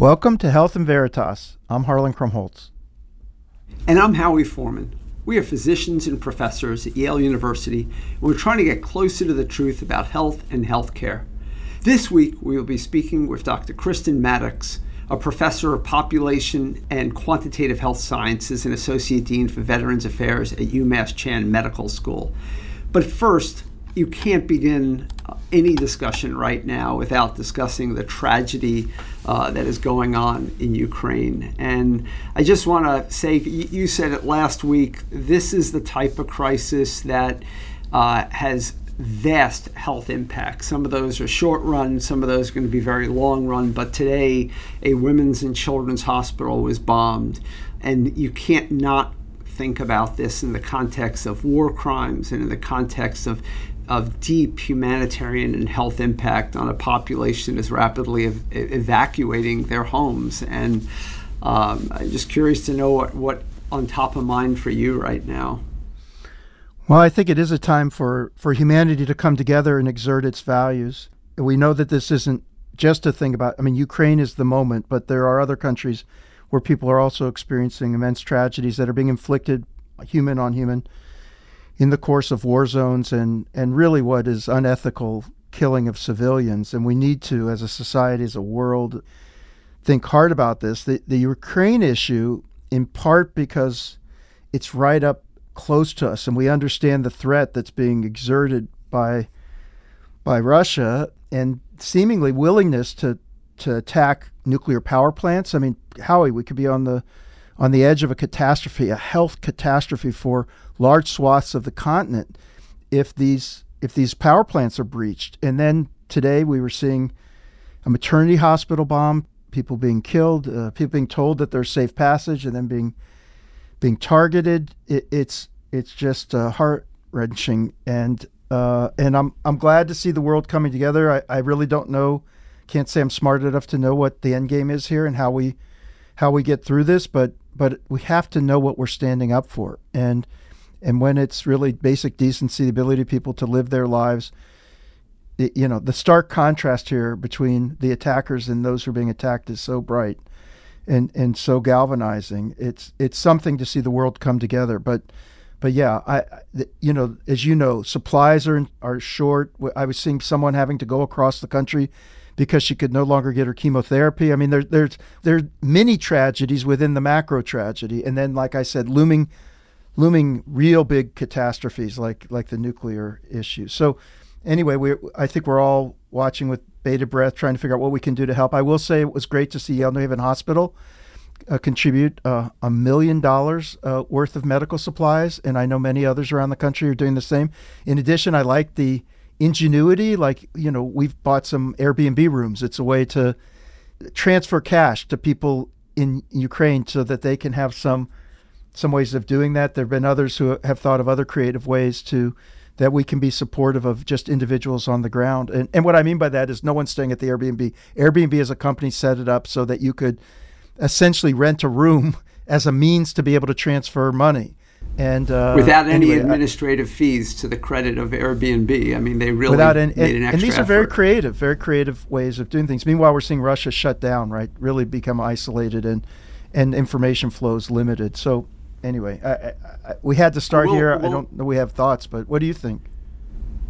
Welcome to Health and Veritas. I'm Harlan Krumholz. And I'm Howie Forman. We are physicians and professors at Yale University, and we're trying to get closer to the truth about health and healthcare. This week, we will be speaking with Dr. Kristin Mattocks, a professor of population and quantitative health sciences and associate dean for Veterans Affairs at UMass Chan Medical School. But first, you can't begin uh, any discussion right now without discussing the tragedy uh, that is going on in Ukraine. And I just want to say, you said it last week, this is the type of crisis that uh, has vast health impacts. Some of those are short run, some of those are going to be very long run. But today, a women's and children's hospital was bombed, and you can't not think about this in the context of war crimes and in the context of of deep humanitarian and health impact on a population is rapidly ev- evacuating their homes. And um, I'm just curious to know what, what on top of mind for you right now. Well, I think it is a time for, for humanity to come together and exert its values. We know that this isn't just a thing about, I mean, Ukraine is the moment, but there are other countries where people are also experiencing immense tragedies that are being inflicted human on human in the course of war zones and, and really what is unethical killing of civilians. And we need to, as a society, as a world, think hard about this. The, the Ukraine issue, in part because it's right up close to us and we understand the threat that's being exerted by by Russia and seemingly willingness to to attack nuclear power plants. I mean, Howie, we could be on the on the edge of a catastrophe, a health catastrophe for large swaths of the continent if these if these power plants are breached. And then today we were seeing a maternity hospital bomb, people being killed, uh, people being told that there's safe passage, and then being being targeted. It, it's it's just uh, heart wrenching, and uh, and I'm I'm glad to see the world coming together. I, I really don't know, can't say I'm smart enough to know what the end game is here and how we how we get through this, but but we have to know what we're standing up for. And and when it's really basic decency, the ability of people to live their lives, it, you know, the stark contrast here between the attackers and those who are being attacked is so bright and and so galvanizing. It's it's something to see the world come together. But but yeah, I you know as you know, supplies are are short. I was seeing someone having to go across the country because she could no longer get her chemotherapy. I mean, there, there's there's many tragedies within the macro tragedy, and then, like I said, looming looming real big catastrophes like like the nuclear issue. So, anyway, we I think we're all watching with bated breath, trying to figure out what we can do to help. I will say it was great to see Yale New Haven Hospital. Uh, contribute uh, a million dollars uh, worth of medical supplies, and I know many others around the country are doing the same. In addition, I like the ingenuity. Like, you know, we've bought some Airbnb rooms. It's a way to transfer cash to people in Ukraine so that they can have some some ways of doing that. There have been others who have thought of other creative ways to that we can be supportive of just individuals on the ground. And and what I mean by that is no one's staying at the Airbnb. Airbnb as a company set it up so that you could essentially rent a room as a means to be able to transfer money and uh, without any anyway, administrative I, fees to the credit of Airbnb. I mean, they really without any, made an extra and these are effort. very creative, very creative ways of doing things. Meanwhile, we're seeing Russia shut down, right? Really become isolated and and information flows limited. So anyway, I, I, we had to start we'll, here. We'll, I don't know we have thoughts, but what do you think?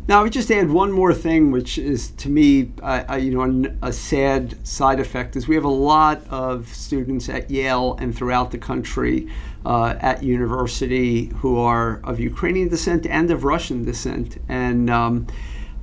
Now, I would just add one more thing, which is to me, uh, you know, a sad side effect is we have a lot of students at Yale and throughout the country uh, at university who are of Ukrainian descent and of Russian descent, and um,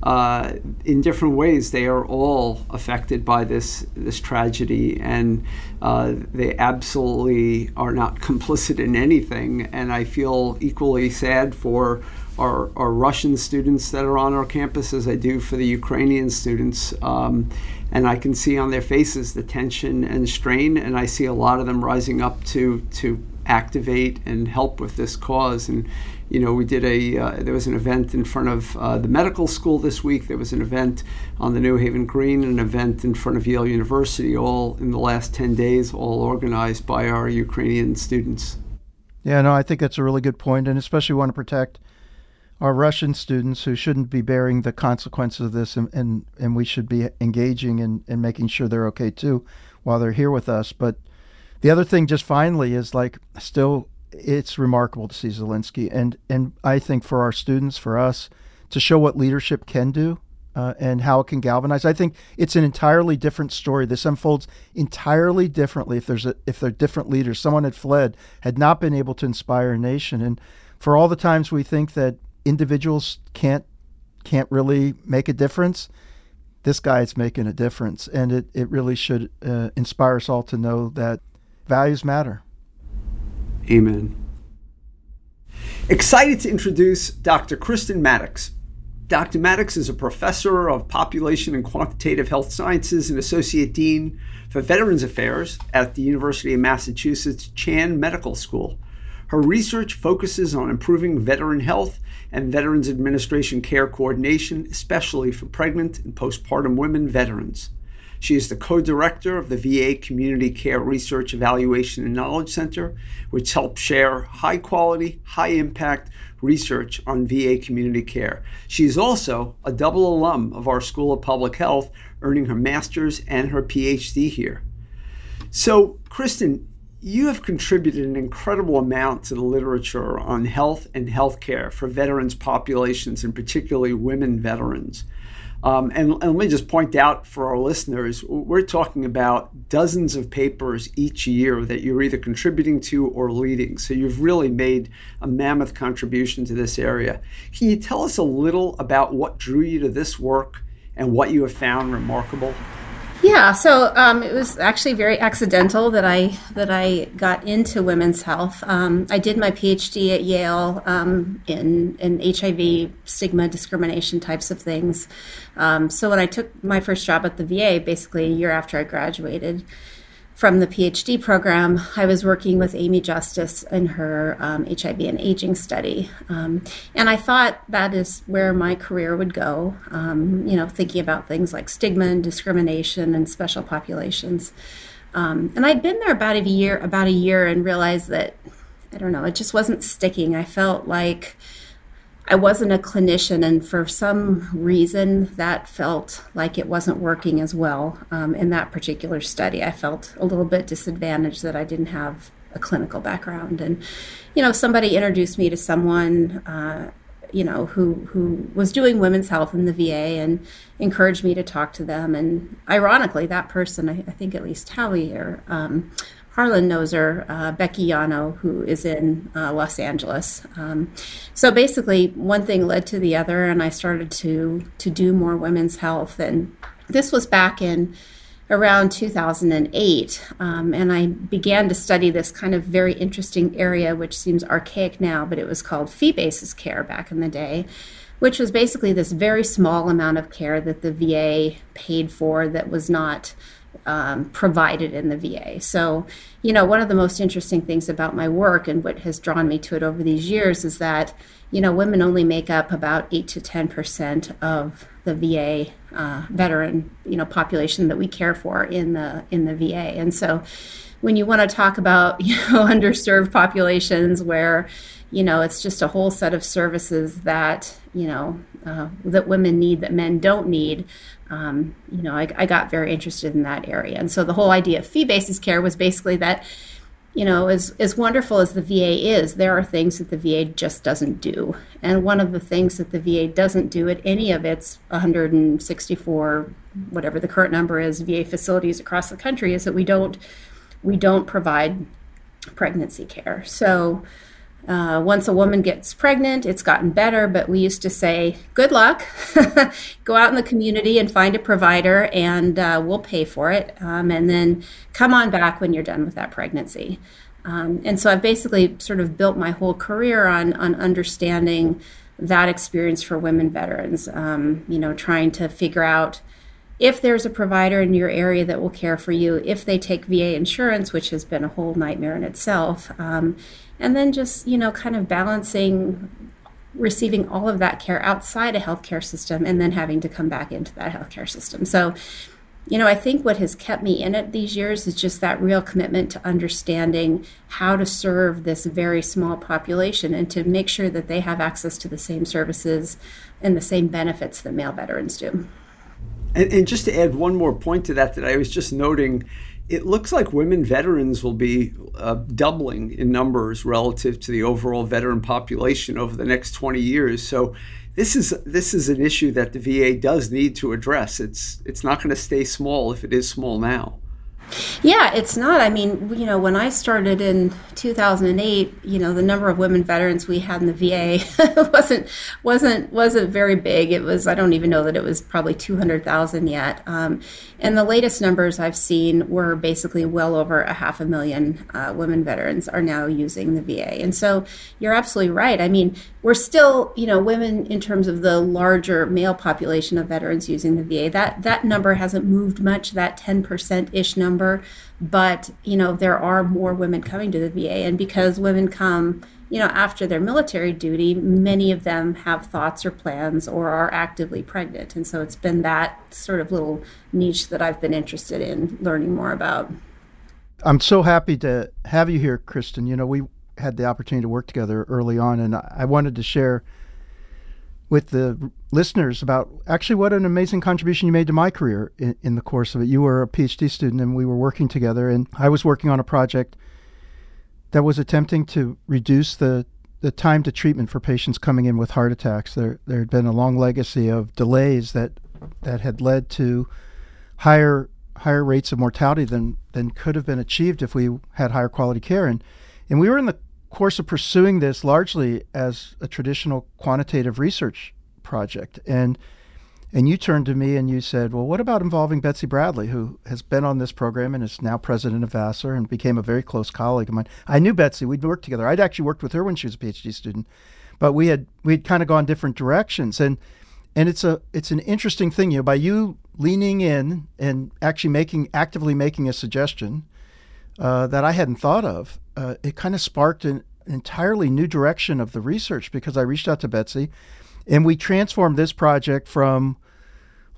uh, in different ways, they are all affected by this this tragedy, and uh, they absolutely are not complicit in anything. And I feel equally sad for our, our Russian students that are on our campus as I do for the Ukrainian students. Um, and I can see on their faces the tension and strain, and I see a lot of them rising up to to activate and help with this cause. And you know, we did a uh, there was an event in front of uh, the medical school this week. There was an event on the New Haven Green, an event in front of Yale University, all in the last ten days, all organized by our Ukrainian students. Yeah, no, I think that's a really good point, and especially want to protect our Russian students who shouldn't be bearing the consequences of this, and, and, and we should be engaging and, and making sure they're okay too. while they're here with us. But the other thing, just finally, is like still, it's remarkable to see Zelensky, and and I think for our students, for us, to show what leadership can do. Uh, and how it can galvanize. I think it's an entirely different story. This unfolds entirely differently if there's a, if they're different leaders. Someone had fled, had not been able to inspire a nation, and for all the times we think that individuals can't can't really make a difference, this guy is making a difference, and it it really should uh, inspire us all to know that values matter. Amen. Excited to introduce Dr. Kristin Mattocks. Dr. Mattocks is a professor of population and quantitative health sciences and associate dean for Veterans Affairs at the University of Massachusetts Chan Medical School. Her research focuses on improving veteran health and Veterans Administration care coordination, especially for pregnant and postpartum women veterans. She is the co director of the VA Community Care Research Evaluation and Knowledge Center, which helps share high quality, high impact research on VA community care. She is also a double alum of our School of Public Health, earning her master's and her PhD here. So, Kristin, you have contributed an incredible amount to the literature on health and healthcare for veterans populations, and particularly women veterans. Um, and, and, let me just point out for our listeners, we're talking about dozens of papers each year that you're either contributing to or leading. So you've really made a mammoth contribution to this area. Can you tell us a little about what drew you to this work and what you have found remarkable? Yeah, so um, it was actually very accidental that I that I got into women's health. Um, I did my PhD at Yale um, in in HIV, stigma, discrimination types of things. Um, so when I took my first job at the VA, basically a year after I graduated, from the PhD program, I was working with Amy Justice in her um, HIV and aging study. Um, and I thought that is where my career would go, um, you know, thinking about things like stigma and discrimination and special populations. Um, and I'd been there about a year, about a year, and realized that, I don't know, it just wasn't sticking. I felt like I wasn't a clinician, and for some reason, that felt like it wasn't working as well um, in that particular study. I felt a little bit disadvantaged that I didn't have a clinical background. And, you know, somebody introduced me to someone. Uh, you know, who who was doing women's health in the VA and encouraged me to talk to them. And ironically, that person, I, I think at least Howie or um, Harlan knows her, uh, Becky Yano, who is in uh, Los Angeles. Um, so basically, one thing led to the other, and I started to to do more women's health. And this was back in around 2008, um, and I began to study this kind of very interesting area, which seems archaic now, but it was called fee basis care back in the day which was basically this very small amount of care that the VA paid for that was not um, provided in the VA. So, you know, one of the most interesting things about my work and what has drawn me to it over these years is that, you know, women only make up about 8 to 10% of the VA uh, veteran, you know, population that we care for in the in the VA. And so when you want to talk about, you know, underserved populations where, you know, it's just a whole set of services that, you know, uh, that women need that men don't need, um, you know, I, I, got very interested in that area. And so the whole idea of fee basis care was basically that, you know, as, as wonderful as the VA is, there are things that the VA just doesn't do. And one of the things that the VA doesn't do at any of its 164, whatever the current number is, VA facilities across the country is that we don't we don't provide pregnancy care. So uh, once a woman gets pregnant, it's gotten better, but we used to say, good luck, go out in the community and find a provider, and uh, we'll pay for it. Um, and then come on back when you're done with that pregnancy. Um, and so I've basically sort of built my whole career on, on understanding that experience for women veterans, um, you know, trying to figure out if there's a provider in your area that will care for you, if they take VA insurance, which has been a whole nightmare in itself, um, and then just you know kind of balancing receiving all of that care outside a healthcare system and then having to come back into that healthcare system. So, you know, I think what has kept me in it these years is just that real commitment to understanding how to serve this very small population and to make sure that they have access to the same services and the same benefits that male veterans do. And, and, just to add one more point to that, that I was just noting it looks like women veterans will be uh, doubling in numbers relative to the overall veteran population over the next 20 years. So this is this is an issue that the VA does need to address. It's it's not going to stay small if it is small now. Yeah, it's not. I mean, you know, when I started in 2008, you know, the number of women veterans we had in the VA wasn't wasn't wasn't very big. It was I don't even know that it was probably 200,000 yet. Um, and the latest numbers I've seen were basically well over a half a million uh, women veterans are now using the VA. And so you're absolutely right. I mean, we're still, you know, women in terms of the larger male population of veterans using the VA. That that number hasn't moved much. That 10% ish number but you know there are more women coming to the VA, and because women come, you know, after their military duty, many of them have thoughts or plans or are actively pregnant, and so it's been that sort of little niche that I've been interested in learning more about. I'm so happy to have you here, Kristin. You know, we had the opportunity to work together early on, and I wanted to share with the listeners about actually what an amazing contribution you made to my career in, in, the course of it. You were a PhD student and we were working together, and I was working on a project that was attempting to reduce the, the time to treatment for patients coming in with heart attacks. There, there had been a long legacy of delays that, that had led to higher higher rates of mortality than, than could have been achieved if we had higher quality care. And, and we were in the course of pursuing this largely as a traditional quantitative research project. And and you turned to me and you said, "Well, what about involving Betsy Bradley, who has been on this program and is now president of Vassar and became a very close colleague of mine?" I knew Betsy; we'd worked together. I'd actually worked with her when she was a PhD student, but we had we'd kind of gone different directions. And and it's a it's an interesting thing, you know, by you leaning in and actually making actively making a suggestion uh, that I hadn't thought of. Uh, it kind of sparked an entirely new direction of the research because I reached out to Betsy, and we transformed this project from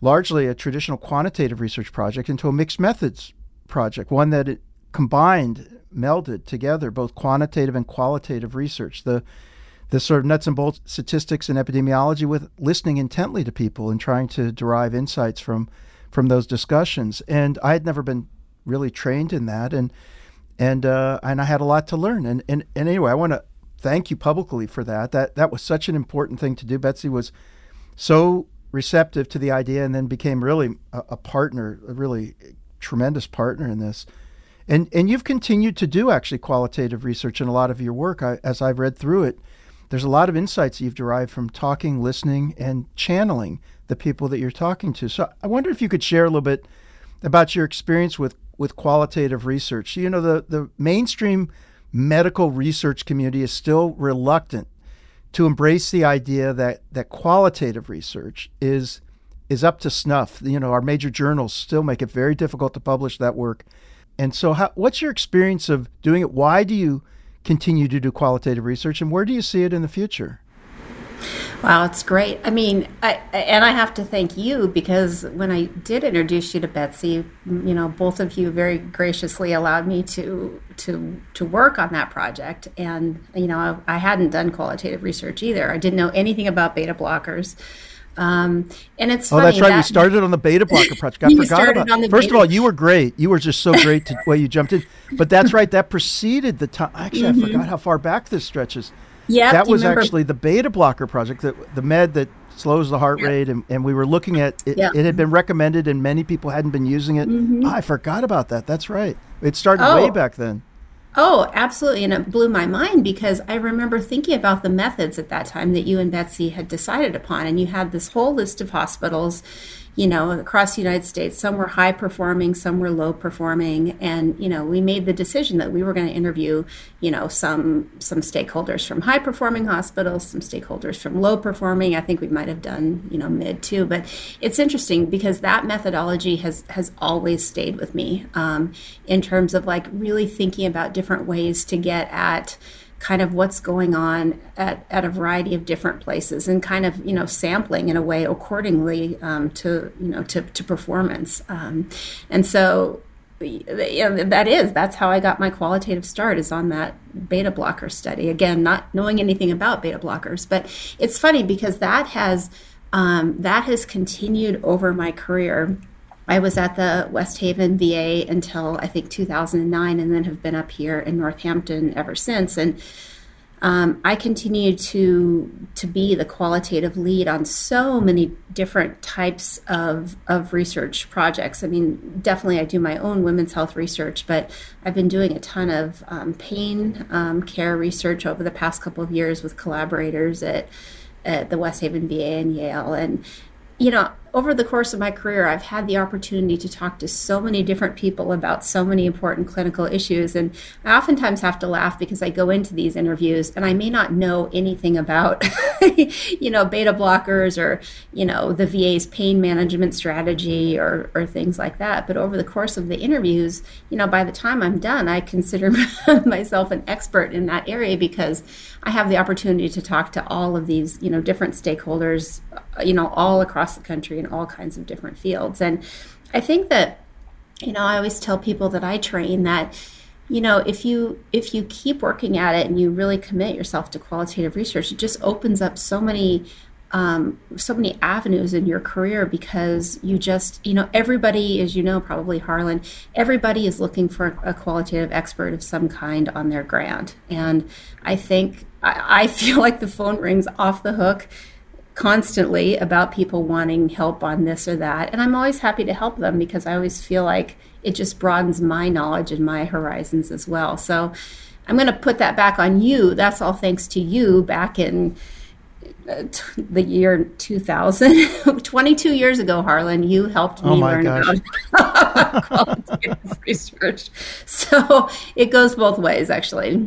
largely a traditional quantitative research project into a mixed methods project, one that it combined, melded together both quantitative and qualitative research. The the sort of nuts and bolts statistics and epidemiology with listening intently to people and trying to derive insights from from those discussions. And I had never been really trained in that, and and uh, and I had a lot to learn. And and, and anyway, I want to thank you publicly for that. That that was such an important thing to do. Betsy was so receptive to the idea, and then became really a, a partner, a really tremendous partner in this. And and you've continued to do actually qualitative research in a lot of your work. I, as I've read through it, there's a lot of insights you've derived from talking, listening, and channeling the people that you're talking to. So I wonder if you could share a little bit about your experience with with qualitative research. You know, the, the mainstream medical research community is still reluctant to embrace the idea that, that qualitative research is is up to snuff. You know, our major journals still make it very difficult to publish that work. And so, how, what's your experience of doing it? Why do you continue to do qualitative research, and where do you see it in the future? Wow, it's great. I mean, I, and I have to thank you because when I did introduce you to Betsy, you know, both of you very graciously allowed me to to to work on that project. And you know, I, I hadn't done qualitative research either. I didn't know anything about beta blockers. Um, and it's oh, that's right. That, we started on the beta blocker project. I forgot about. First of all, you were great. You were just so great to way you jumped in. But that's right. That preceded the time. Actually, mm-hmm. I forgot how far back this stretches. Yeah, that was actually the beta blocker project, that the med that slows the heart yep. rate, and, and we were looking at it. Yep. It had been recommended, and many people hadn't been using it. Mm-hmm. Oh, I forgot about that. That's right. It started oh. way back then. Oh, absolutely. And it blew my mind because I remember thinking about the methods at that time that you and Betsy had decided upon. And you had this whole list of hospitals you know, across the United States. Some were high performing, some were low performing, and you know, we made the decision that we were going to interview, you know, some some stakeholders from high performing hospitals, some stakeholders from low performing. I think we might have done, you know, mid too. But it's interesting because that methodology has has always stayed with me um, in terms of like really thinking about different ways to get at kind of what's going on at, at a variety of different places and kind of you know sampling in a way accordingly um, to you know to, to performance. Um, and so you know, that is that's how I got my qualitative start is on that beta blocker study. Again not knowing anything about beta blockers but it's funny because that has um, that has continued over my career I was at the West Haven VA until I think 2009, and then have been up here in Northampton ever since. And um, I continue to to be the qualitative lead on so many different types of of research projects. I mean, definitely I do my own women's health research, but I've been doing a ton of um, pain um, care research over the past couple of years with collaborators at at the West Haven VA and Yale, and you know, over the course of my career, I've had the opportunity to talk to so many different people about so many important clinical issues. And I oftentimes have to laugh because I go into these interviews and I may not know anything about, you know, beta blockers or, you know, the VA's pain management strategy or, or things like that. But over the course of the interviews, you know, by the time I'm done, I consider myself an expert in that area because I have the opportunity to talk to all of these, you know, different stakeholders, you know, all across the country in all kinds of different fields. And I think that, you know, I always tell people that I train that, you know, if you if you keep working at it and you really commit yourself to qualitative research, it just opens up so many um, so many avenues in your career because you just, you know, everybody, as you know, probably Harlan, everybody is looking for a qualitative expert of some kind on their grant. And I think, I, I feel like the phone rings off the hook constantly about people wanting help on this or that. And I'm always happy to help them because I always feel like it just broadens my knowledge and my horizons as well. So I'm going to put that back on you. That's all thanks to you back in uh, the year 2000 22 years ago harlan you helped me oh learn gosh. about qualitative research so it goes both ways actually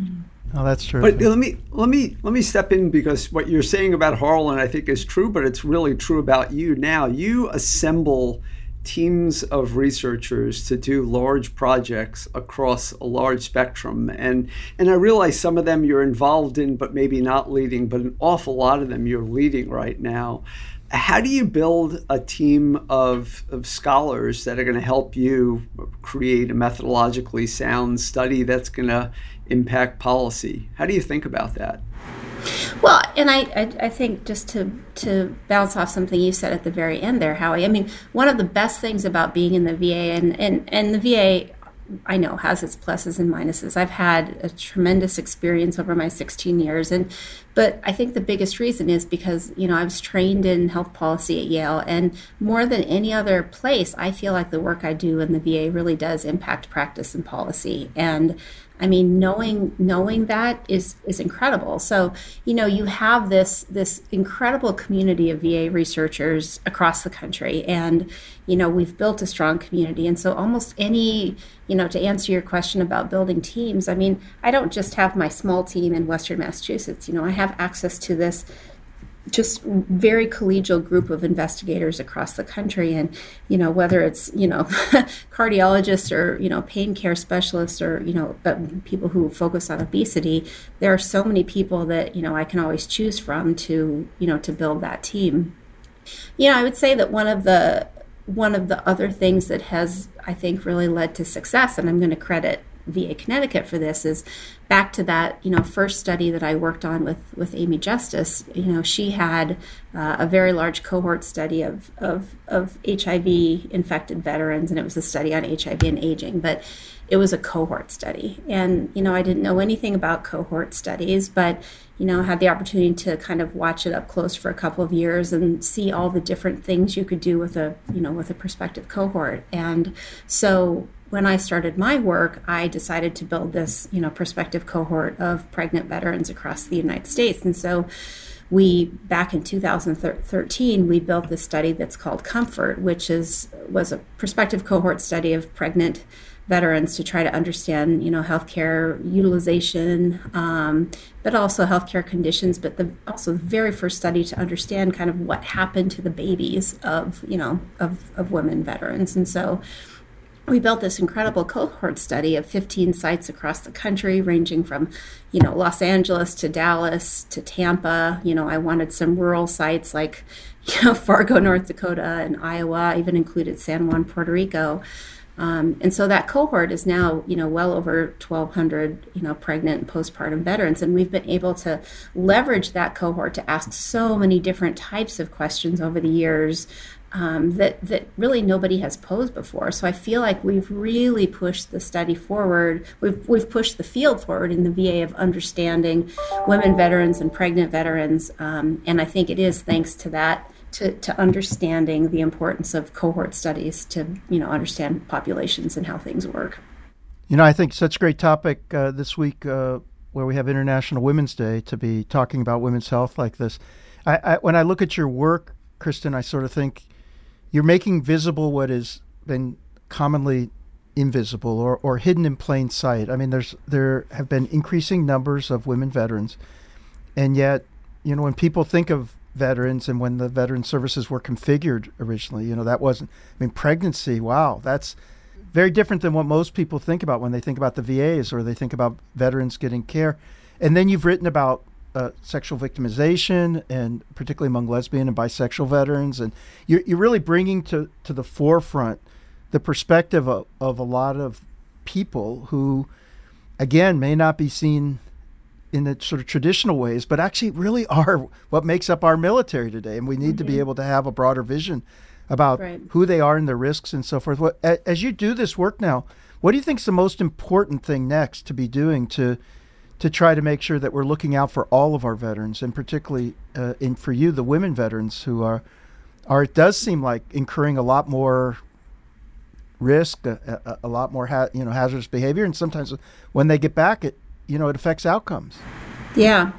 oh that's true. But let me let me let me step in because what you're saying about harlan i think is true but it's really true about you. Now you assemble teams of researchers to do large projects across a large spectrum. And and I realize some of them you're involved in but maybe not leading but an awful lot of them you're leading right now. How do you build a team of, of scholars that are going to help you create a methodologically sound study that's going to impact policy how do you think about that well, and I, I, I, think just to to bounce off something you said at the very end there, Howie. I mean, one of the best things about being in the VA and and, and the VA I know has its pluses and minuses. I've had a tremendous experience over my 16 years and but I think the biggest reason is because, you know, I was trained in health policy at Yale and more than any other place, I feel like the work I do in the VA really does impact practice and policy. And I mean, knowing knowing that is is incredible. So, you know, you have this this incredible community of VA researchers across the country, and you know, we've built a strong community. And so, almost any, you know, to answer your question about building teams, I mean, I don't just have my small team in Western Massachusetts. You know, I have access to this just very collegial group of investigators across the country. And you know whether it's you know cardiologists or you know pain care specialists or you know people who focus on obesity there are so many people that you know I can always choose from to you know to build that team. You know I would say that one of the one of the other things that has I think really led to success and I'm going to credit VA Connecticut for this is back to that you know first study that I worked on with with Amy Justice. You know, she had uh, a very large cohort study of, of of HIV infected veterans, and it was a study on HIV and aging, but it was a cohort study. And you know, I didn't know anything about cohort studies, but you know, had the opportunity to kind of watch it up close for a couple of years and see all the different things you could do with a you know with a prospective cohort. And so when I started my work, I decided to build this, you know, prospective cohort of pregnant veterans across the United States. And so we back in 2013 we built this study that's called Comfort, which is was a prospective cohort study of pregnant veterans to try to understand, you know, healthcare utilization, um, but also healthcare conditions. But the also the very first study to understand kind of what happened to the babies of, you know, of of women veterans. And so we built this incredible cohort study of 15 sites across the country ranging from you know los angeles to dallas to tampa. You know i wanted some rural sites like you know fargo north dakota and iowa even included san juan puerto rico. Um, and so that cohort is now, you know, well over 1,200, you know, pregnant and postpartum veterans, and we've been able to leverage that cohort to ask so many different types of questions over the years um, that that really nobody has posed before. So I feel like we've really pushed the study forward. We've we've pushed the field forward in the VA of understanding women veterans and pregnant veterans, um, and I think it is thanks to that. To, to understanding the importance of cohort studies to you know understand populations and how things work. You know, I think such a great topic uh, this week uh, where we have International Women's Day to be talking about women's health like this. I, I, when I look at your work, Kristin, I sort of think you're making visible what has been commonly invisible or, or hidden in plain sight. I mean, there's there have been increasing numbers of women veterans, and yet, you know, when people think of veterans and when the veteran services were configured originally, you know, that wasn't. I mean, pregnancy. Wow, that's very different than what most people think about when they think about the VAs or they think about veterans getting care. And then you've written about uh, sexual victimization, and particularly among lesbian and bisexual veterans. And you're, you're really bringing to, to the forefront the perspective of, of a lot of people who, again, may not be seen in the sort of traditional ways, but actually really are what makes up our military today. And we need mm-hmm. to be mm-hmm. able to have a broader vision about right. who they are and their risks and so forth. What, as you do this work now, what do you think is the most important thing next to be doing to to try to make sure that we're looking out for all of our veterans, and particularly uh, in for you, the women veterans who are are it does seem like incurring a lot more risk, a, a, a lot more ha- you know hazardous behavior, and sometimes when they get back, it you know it affects outcomes. Yeah.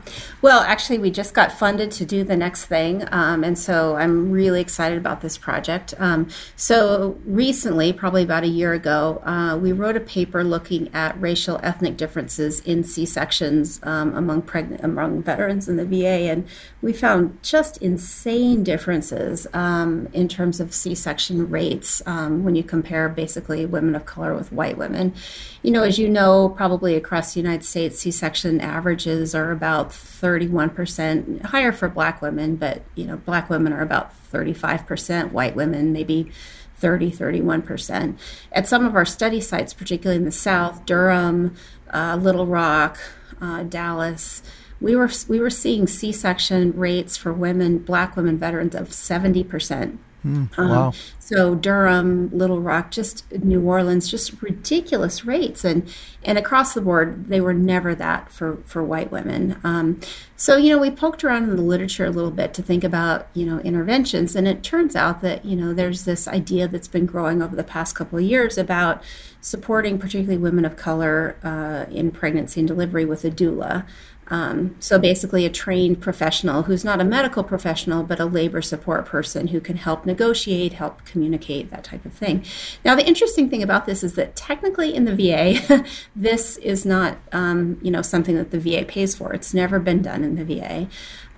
Well, actually, we just got funded to do the next thing. Um, and so I'm really excited about this project. Um, so, recently, probably about a year ago, uh, we wrote a paper looking at racial ethnic differences in C sections um, among pregnant among veterans in the VA. And we found just insane differences um, in terms of C section rates um, when you compare basically women of color with white women. You know, as you know, probably across the United States, C section averages are are about 31% higher for black women, but you know, black women are about 35%, white women maybe 30, 31%. At some of our study sites, particularly in the South, Durham, uh, Little Rock, uh, Dallas, we were we were seeing C-section rates for women, black women veterans of 70%. Mm, wow. Um, so Durham, Little Rock, just New Orleans, just ridiculous rates, and and across the board, they were never that for for white women. Um, so you know, we poked around in the literature a little bit to think about you know interventions, and it turns out that you know there's this idea that's been growing over the past couple of years about supporting particularly women of color uh, in pregnancy and delivery with a doula. Um, so basically, a trained professional who's not a medical professional, but a labor support person who can help negotiate, help communicate, that type of thing. Now, the interesting thing about this is that technically in the VA, this is not, um, you know, something that the VA pays for. It's never been done in the VA.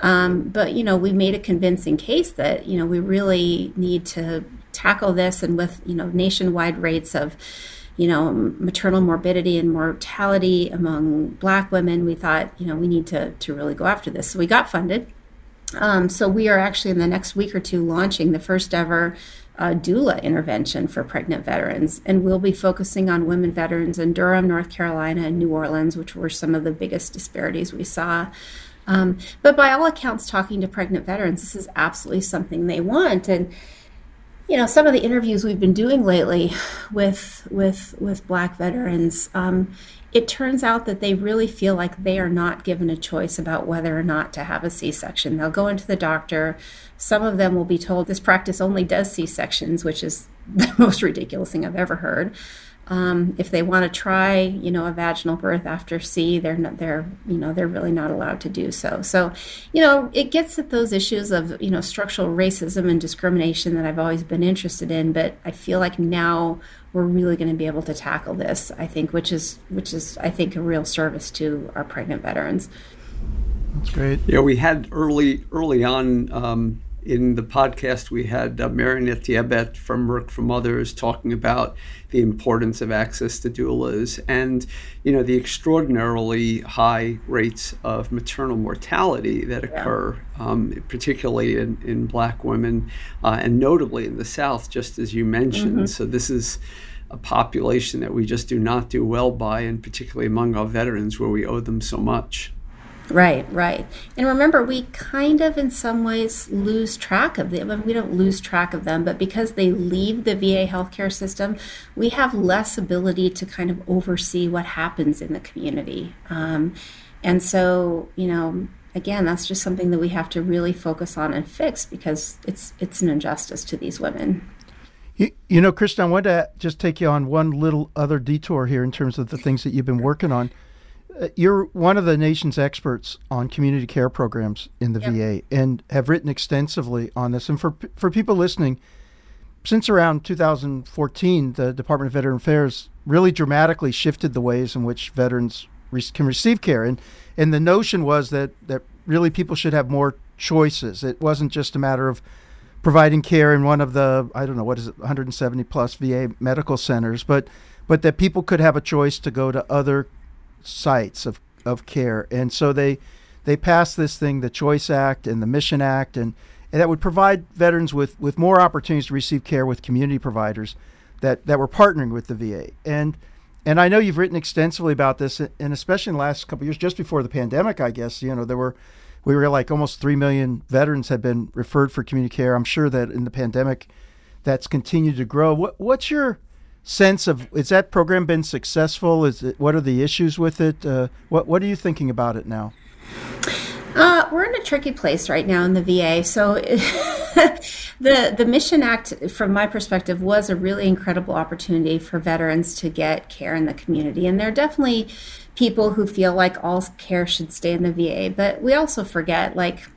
Um, but you know, we made a convincing case that you know we really need to tackle this, and with you know nationwide rates of you know, maternal morbidity and mortality among black women, we thought, you know, we need to, to really go after this. So we got funded. Um, so we are actually in the next week or two launching the first ever uh, doula intervention for pregnant veterans. And we'll be focusing on women veterans in Durham, North Carolina, and New Orleans, which were some of the biggest disparities we saw. Um, but by all accounts, talking to pregnant veterans, this is absolutely something they want. And you know some of the interviews we've been doing lately with with with black veterans um, it turns out that they really feel like they are not given a choice about whether or not to have a c-section. They'll go into the doctor. Some of them will be told this practice only does c-sections which is the most ridiculous thing i've ever heard um, if they want to try, you know, a vaginal birth after C, they're not, they're, you know, they're really not allowed to do so. So, you know, it gets at those issues of, you know, structural racism and discrimination that I've always been interested in. But I feel like now we're really going to be able to tackle this. I think, which is, which is, I think, a real service to our pregnant veterans. That's great. Yeah, we had early, early on. Um, in the podcast, we had uh, Mary-Ann Etiebet from Merck for Mothers talking about the importance of access to doulas and, you know, the extraordinarily high rates of maternal mortality that occur, yeah. um, particularly in, in black women uh, and notably in the South, just as you mentioned. Mm-hmm. So this is a population that we just do not do well by, and particularly among our veterans where we owe them so much. Right, right. And remember, we kind of, in some ways, lose track of them. We don't lose track of them, but because they leave the VA healthcare system, we have less ability to kind of oversee what happens in the community. Um, and so, you know, again, that's just something that we have to really focus on and fix because it's it's an injustice to these women. You, you know, Kristin, I wanted to just take you on one little other detour here in terms of the things that you've been working on. Uh, you're one of the nation's experts on community care programs in the yep. VA and have written extensively on this. And for for people listening, since around 2014, the Department of Veteran Affairs really dramatically shifted the ways in which veterans re- can receive care. And and the notion was that that really people should have more choices. It wasn't just a matter of providing care in one of the I don't know what is it 170 plus VA medical centers, but but that people could have a choice to go to other sites of, of care. And so they they passed this thing, the Choice Act and the Mission Act, and, and that would provide veterans with, with more opportunities to receive care with community providers that, that were partnering with the VA. And and I know you've written extensively about this, and especially in the last couple years, just before the pandemic, I guess you know there were we were like almost three million veterans had been referred for community care. I'm sure that in the pandemic, that's continued to grow. What, what's your sense of is that program been successful? Is it what are the issues with it? Uh, what what are you thinking about it now? Uh, we're in a tricky place right now in the VA. So, the the Mission Act, from my perspective, was a really incredible opportunity for veterans to get care in the community, and there are definitely people who feel like all care should stay in the VA. But we also forget, like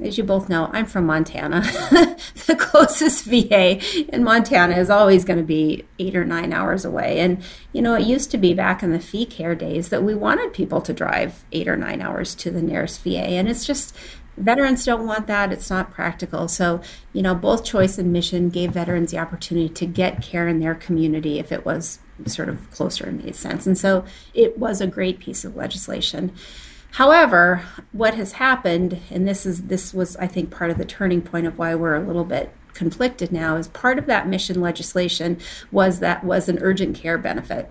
as you both know, I'm from Montana. the closest VA in Montana is always going to be eight or nine hours away. And, you know, it used to be back in the fee care days that we wanted people to drive eight or nine hours to the nearest VA. And it's just, veterans don't want that. It's not practical. So, you know, both Choice and Mission gave veterans the opportunity to get care in their community if it was sort of closer and made sense. And so it was a great piece of legislation. However, what has happened, and this is this was I think part of the turning point of why we're a little bit conflicted now, is part of that mission legislation was that was an urgent care benefit.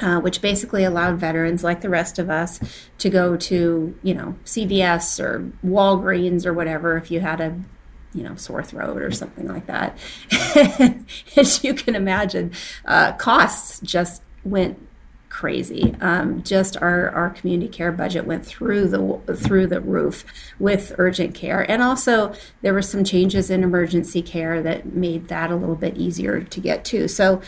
Uh, which basically allowed veterans like the rest of us to go to, you know, CVS or Walgreens or whatever if you had a, you know, sore throat or something like that. As you can imagine, uh, costs just went crazy. Um, just our, our community care budget went through the through the roof with urgent care, and also there were some changes in emergency care that made that a little bit easier to get to. So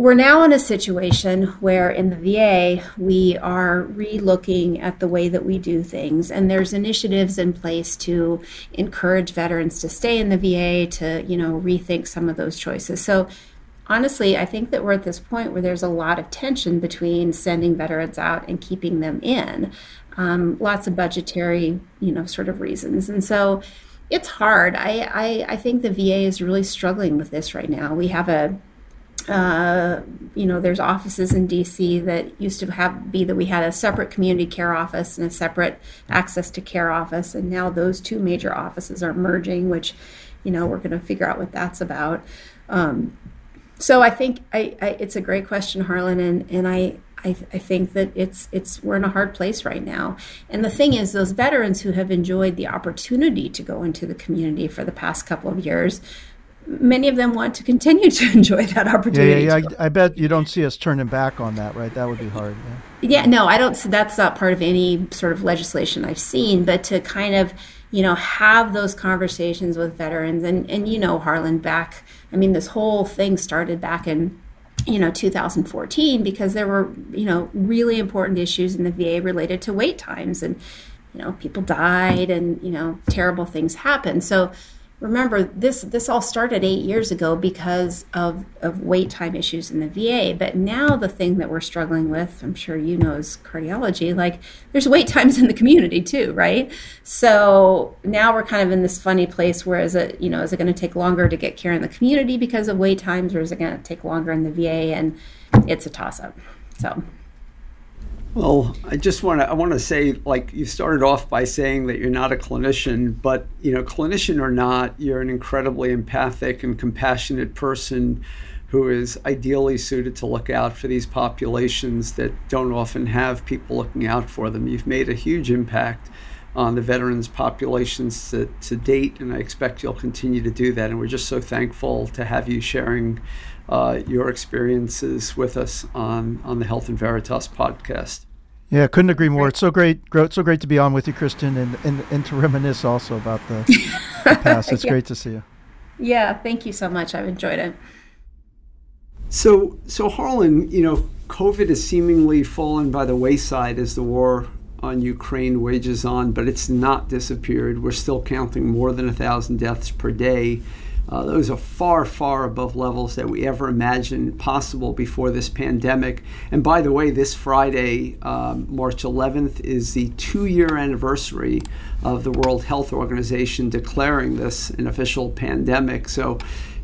we're now in a situation where in the VA we are relooking at the way that we do things and there's initiatives in place to encourage veterans to stay in the VA to you know rethink some of those choices. So honestly, I think that we're at this point where there's a lot of tension between sending veterans out and keeping them in. Um, lots of budgetary, you know, sort of reasons. And so it's hard. I, I, I think the VA is really struggling with this right now. We have a uh, you know, there's offices in DC that used to have be that we had a separate community care office and a separate access to care office, and now those two major offices are merging, which, you know, we're going to figure out what that's about. Um, so I think I, I, it's a great question, Harlan, and, and I, I, I think that it's it's we're in a hard place right now. And the thing is, those veterans who have enjoyed the opportunity to go into the community for the past couple of years, many of them want to continue to enjoy that opportunity. Yeah, yeah, yeah. I, I, bet you don't see us turning back on that, right? That would be hard. Yeah, yeah no, I don't. That's not part of any sort of legislation I've seen, but to kind of you know have those conversations with veterans and and you know Harlan back I mean this whole thing started back in you know 2014 because there were you know really important issues in the VA related to wait times and you know people died and you know terrible things happened. So remember this this all started eight years ago because of, of wait time issues in the VA. But now the thing that we're struggling with, I'm sure you know, is cardiology. Like there's wait times in the community too, right? So now we're kind of in this funny place where is it, you know, is it going to take longer to get care in the community because of wait times, or is it going to take longer in the VA? And it's a toss up. So well, I just want to I want to say like you started off by saying that you're not a clinician, but you know, clinician or not, you're an incredibly empathic and compassionate person who is ideally suited to look out for these populations that don't often have people looking out for them. You've made a huge impact on the veterans populations to, to date, and I expect you'll continue to do that. And we're just so thankful to have you sharing uh, your experiences with us on, on the Health and Veritas podcast. Yeah, couldn't agree more. It's so great, so great to be on with you, Kristin, and and, and to reminisce also about the, the past. It's yeah. great to see you. Yeah, thank you so much. I've enjoyed it. So, so Harlan, you know, COVID has seemingly fallen by the wayside as the war on Ukraine wages on, but it's not disappeared. We're still counting more than a thousand deaths per day. Uh, those are far, far above levels that we ever imagined possible before this pandemic. And by the way, this Friday, um, March 11th, is the two year anniversary of the World Health Organization declaring this an official pandemic. So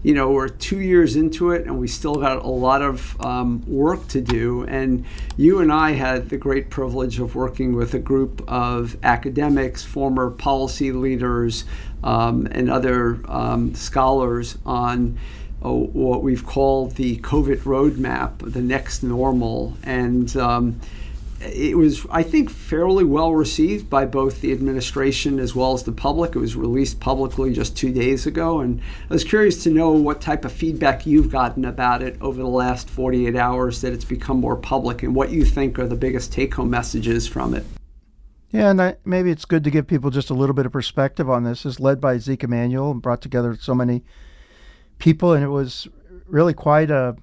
you know, we're two years into it and we still got a lot of um, work to do. And you and I had the great privilege of working with a group of academics, former policy leaders, um, and other um, scholars on uh, what we've called the COVID roadmap, the next normal. And um, it was, I think, fairly well received by both the administration as well as the public. It was released publicly just two days ago, and I was curious to know what type of feedback you've gotten about it over the last 48 hours that it's become more public, and what you think are the biggest take-home messages from it. Yeah, and I, maybe it's good to give people just a little bit of perspective on this. It's led by Zeke Emanuel and brought together so many people, and it was really quite a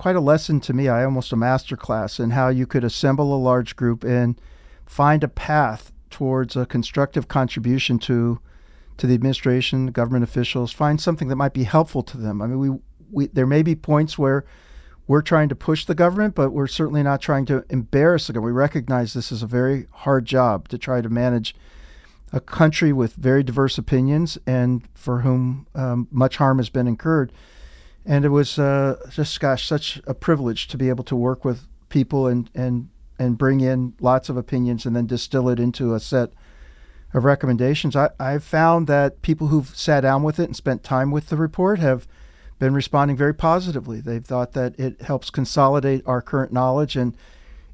quite a lesson to me. I almost a master class in how you could assemble a large group and find a path towards a constructive contribution to to the administration, government officials, find something that might be helpful to them. I mean, we, we there may be points where we're trying to push the government, but we're certainly not trying to embarrass the government. We recognize this is a very hard job to try to manage a country with very diverse opinions and for whom um, much harm has been incurred and it was uh, just gosh such a privilege to be able to work with people and and and bring in lots of opinions and then distill it into a set of recommendations. I, I've found that people who've sat down with it and spent time with the report have been responding very positively. They've thought that it helps consolidate our current knowledge and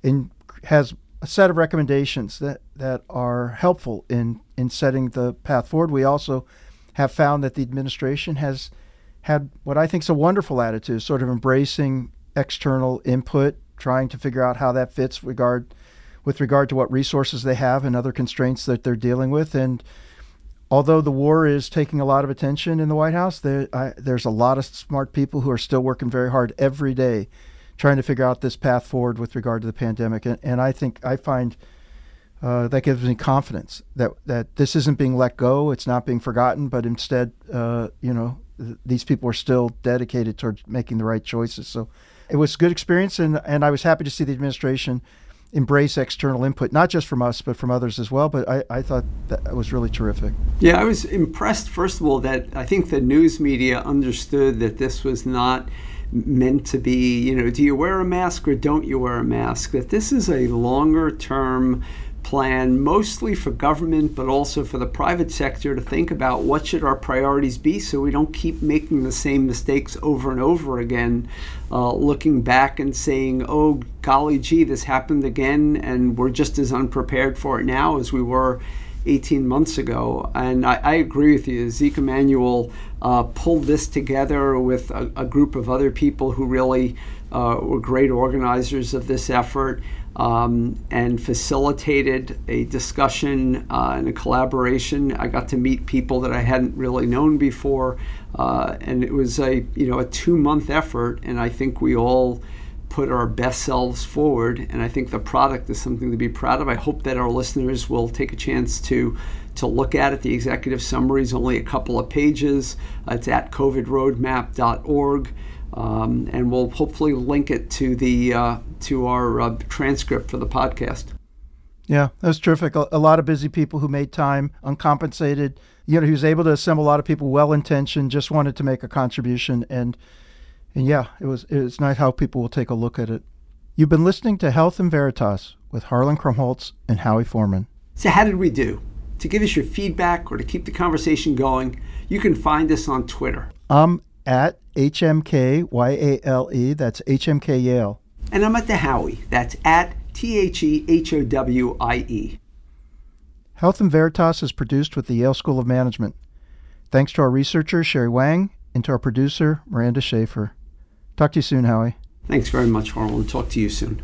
and has a set of recommendations that, that are helpful in, in setting the path forward. We also have found that the administration has had what I think is a wonderful attitude, sort of embracing external input, trying to figure out how that fits regard with regard to what resources they have and other constraints that they're dealing with. And although the war is taking a lot of attention in the White House, there, I, there's a lot of smart people who are still working very hard every day trying to figure out this path forward with regard to the pandemic. And, and I think I find uh, that gives me confidence that, that this isn't being let go, it's not being forgotten, but instead, uh, you know, these people are still dedicated towards making the right choices. So it was a good experience, and, and I was happy to see the administration embrace external input, not just from us, but from others as well. But I, I thought that was really terrific. Yeah, I was impressed, first of all, that I think the news media understood that this was not meant to be, you know, do you wear a mask or don't you wear a mask? That this is a longer term plan mostly for government but also for the private sector to think about what should our priorities be so we don't keep making the same mistakes over and over again uh, looking back and saying oh golly gee this happened again and we're just as unprepared for it now as we were 18 months ago. And I, I agree with you. Zeke Emanuel uh, pulled this together with a, a, group of other people who really uh, were great organizers of this effort um, and facilitated a discussion uh, and a collaboration. I got to meet people that I hadn't really known before, uh, and it was a you know a two month effort. And I think we all put our best selves forward, and I think the product is something to be proud of. I hope that our listeners will take a chance to to look at it. The executive summary is only a couple of pages. it's at covidroadmap.org. Um, and we'll hopefully link it to the uh, to our uh, transcript for the podcast. Yeah, that's terrific. A, a, lot of busy people who made time, uncompensated. You know, he was able to assemble a lot of people, well intentioned, just wanted to make a contribution, and and yeah, it was it's nice how people will take a look at it. You've been listening to Health and Veritas with Harlan Krumholz and Howie Forman. So, how did we do? To give us your feedback or to keep the conversation going, you can find us on Twitter. I'm at HMKYALE. That's HMK Yale. And I'm at the Howie. That's at T H E H O W I E. Health and Veritas is produced with the Yale School of Management. Thanks to our researcher, Sherry Wang, and to our producer, Miranda Schaefer. Talk to you soon, Howie. Thanks very much, Harlan. Talk to you soon.